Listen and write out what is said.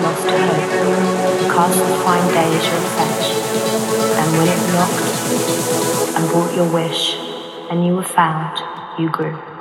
lost her hope, cast the fine day as your fetch. And when it knocked and brought your wish, and you were found, you grew.